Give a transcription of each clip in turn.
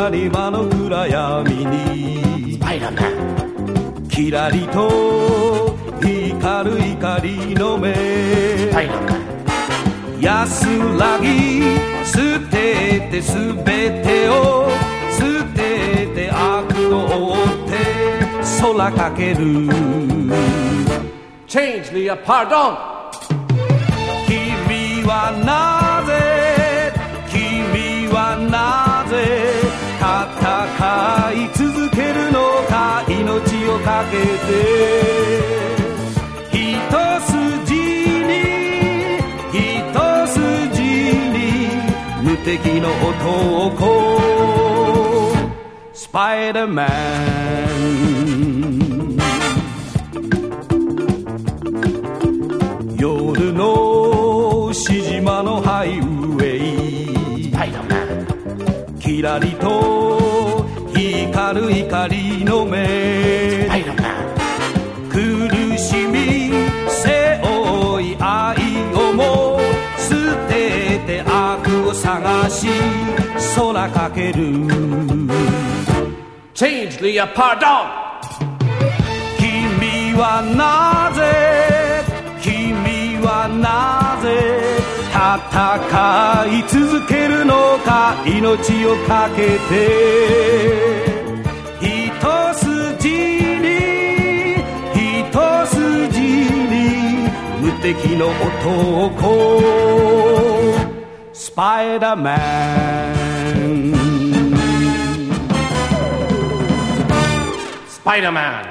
谷間の暗闇に。キラリと光る光の目。安らぎ捨ててすべてを捨てて悪を追って空かける。チェンジ・リア me ン君は何敵の男スパイダーマン。夜のし島のハイウェイ。キラリと光る光の目。ける。Change the pardon 君はなぜ君はなぜ戦い続けるのか命をかけて。一筋に一筋に無敵の男スパイダーマン Spider-Man.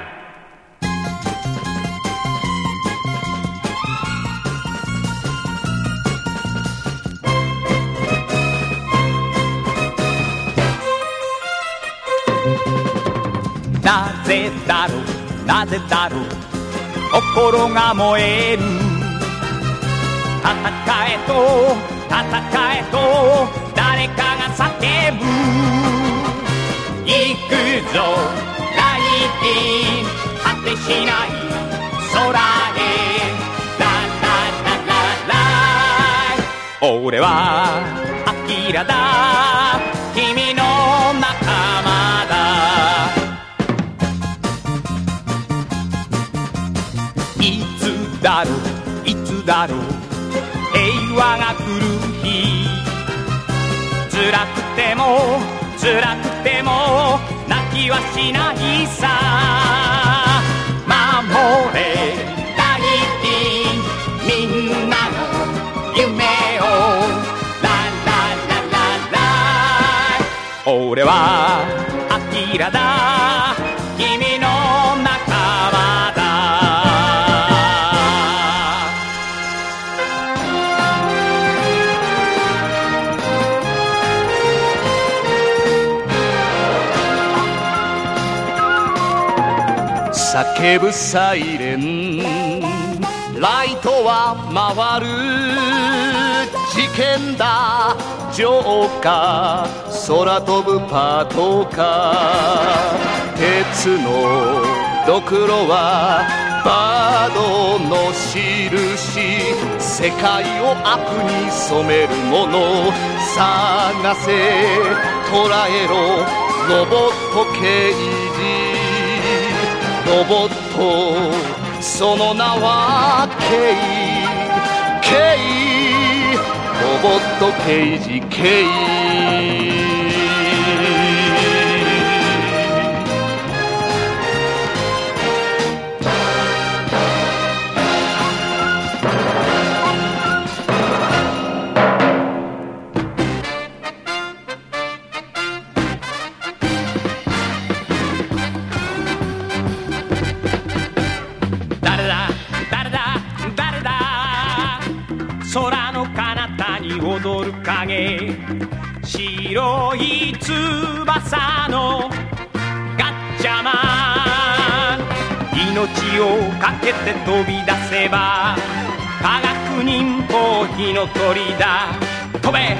なぜだろうなぜだろう心が燃える戦えと戦えと誰かが叫ぶ。行くぞライティン果てしない。空へララララライ俺はアキラだ。君の仲間だ。いつだろういつだろう。辛くても泣きはしないさ。守れ大地みんなの夢を。ラララララ俺はアキラだ。叫ぶサイレン。ライトは回る事件だ。ジョーカー空飛ぶパトカー。鉄のドクロはバードの印。世界を悪に染めるもの。探せ捉えろ。ロボット刑事。ロボットその名はケイ。ケイ。ロボット刑事ケイ。の彼方に踊る影。白い翼のガッチャマン。命をかけて飛び出せば科学忍法火の鳥だ。飛べ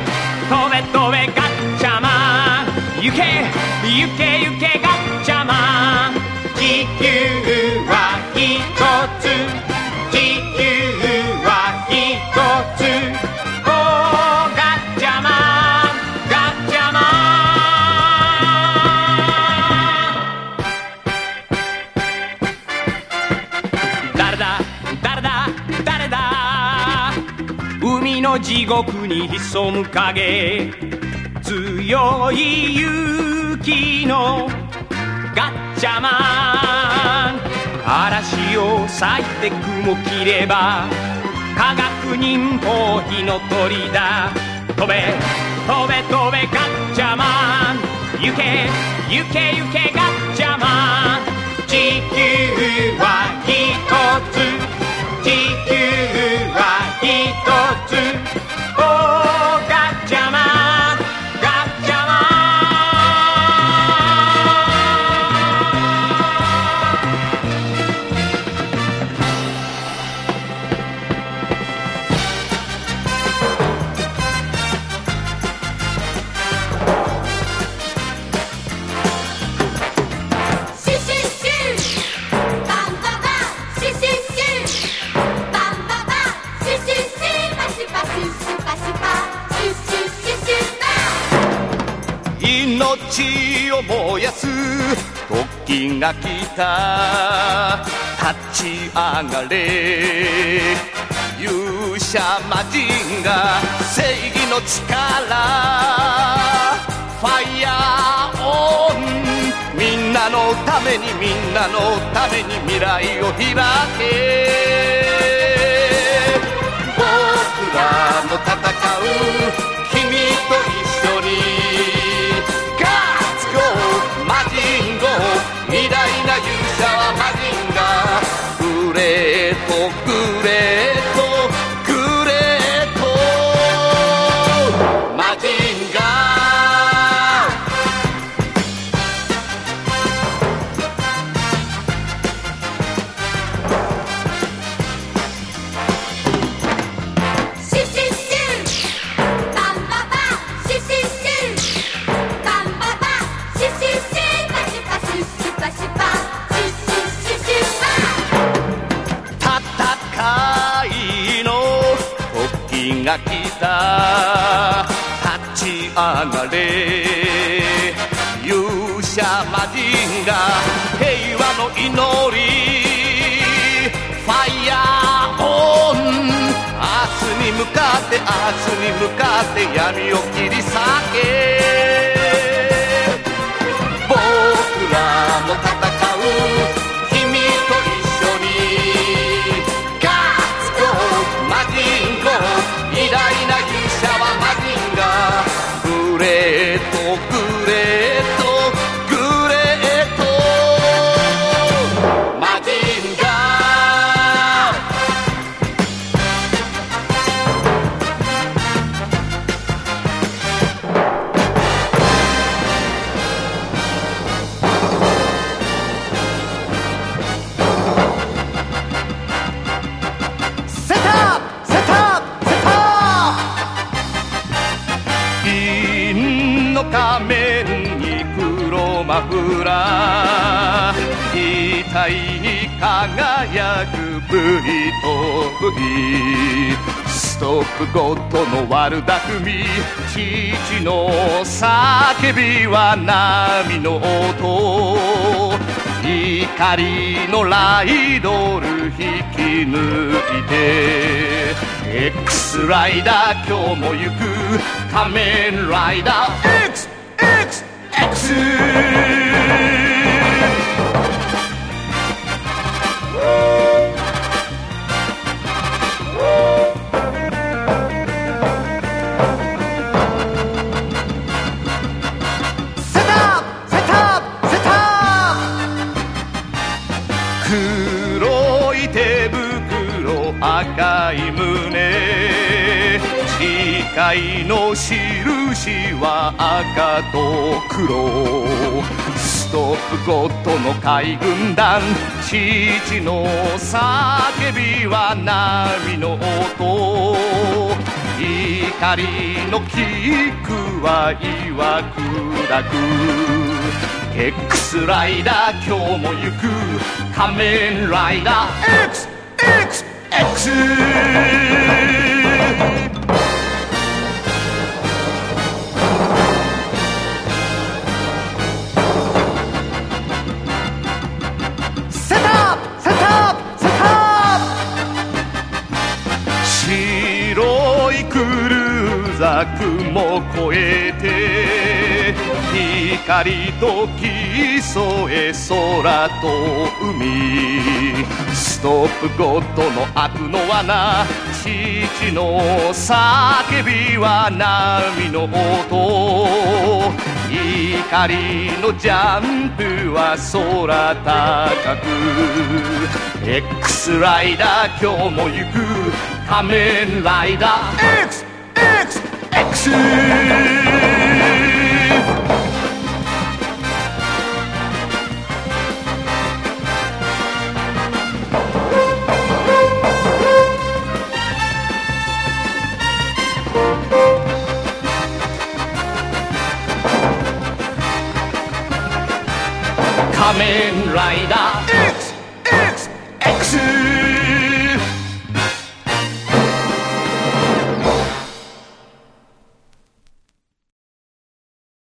飛べ飛べガッチャマン。行け行け行け。の地獄に潜む影。強い勇気のガッチャマン。嵐を裂いて雲切れば科学忍法火の鳥だ。飛べ飛べ飛べガッチャマン。行け行け行けガッチャマン。地球は一つ。地球は一つ。命を燃やす時が来た。立ち上がれ。勇者魔人が正義の力。ファイヤーオン。みんなのためにみんなのために未来を開け。僕らの戦う。君と一緒に。勇者はマジンガー。グレーが来た。立ち上がれ。勇者魔人が平和の祈り。ファイヤーオン明日に向かって明日に向かって闇を切り裂け。黒マフラー痛い輝く V と V ストップごとの悪巧み。父の叫びは波の音。怒りのライドル引き抜いて。X ライダー今日も行く。仮面ライダー。X 去。いの印は赤と黒ストップごとの海軍団父の叫びは波の音怒りのキックは岩砕く X ライダー今日も行く仮面ライダー XXX 雲越えて光と競え空と海。ストップゴッドの悪の罠父の叫びは波の音。光のジャンプは空高く。X ライダー今日も行く。仮面ライダー。X! 仮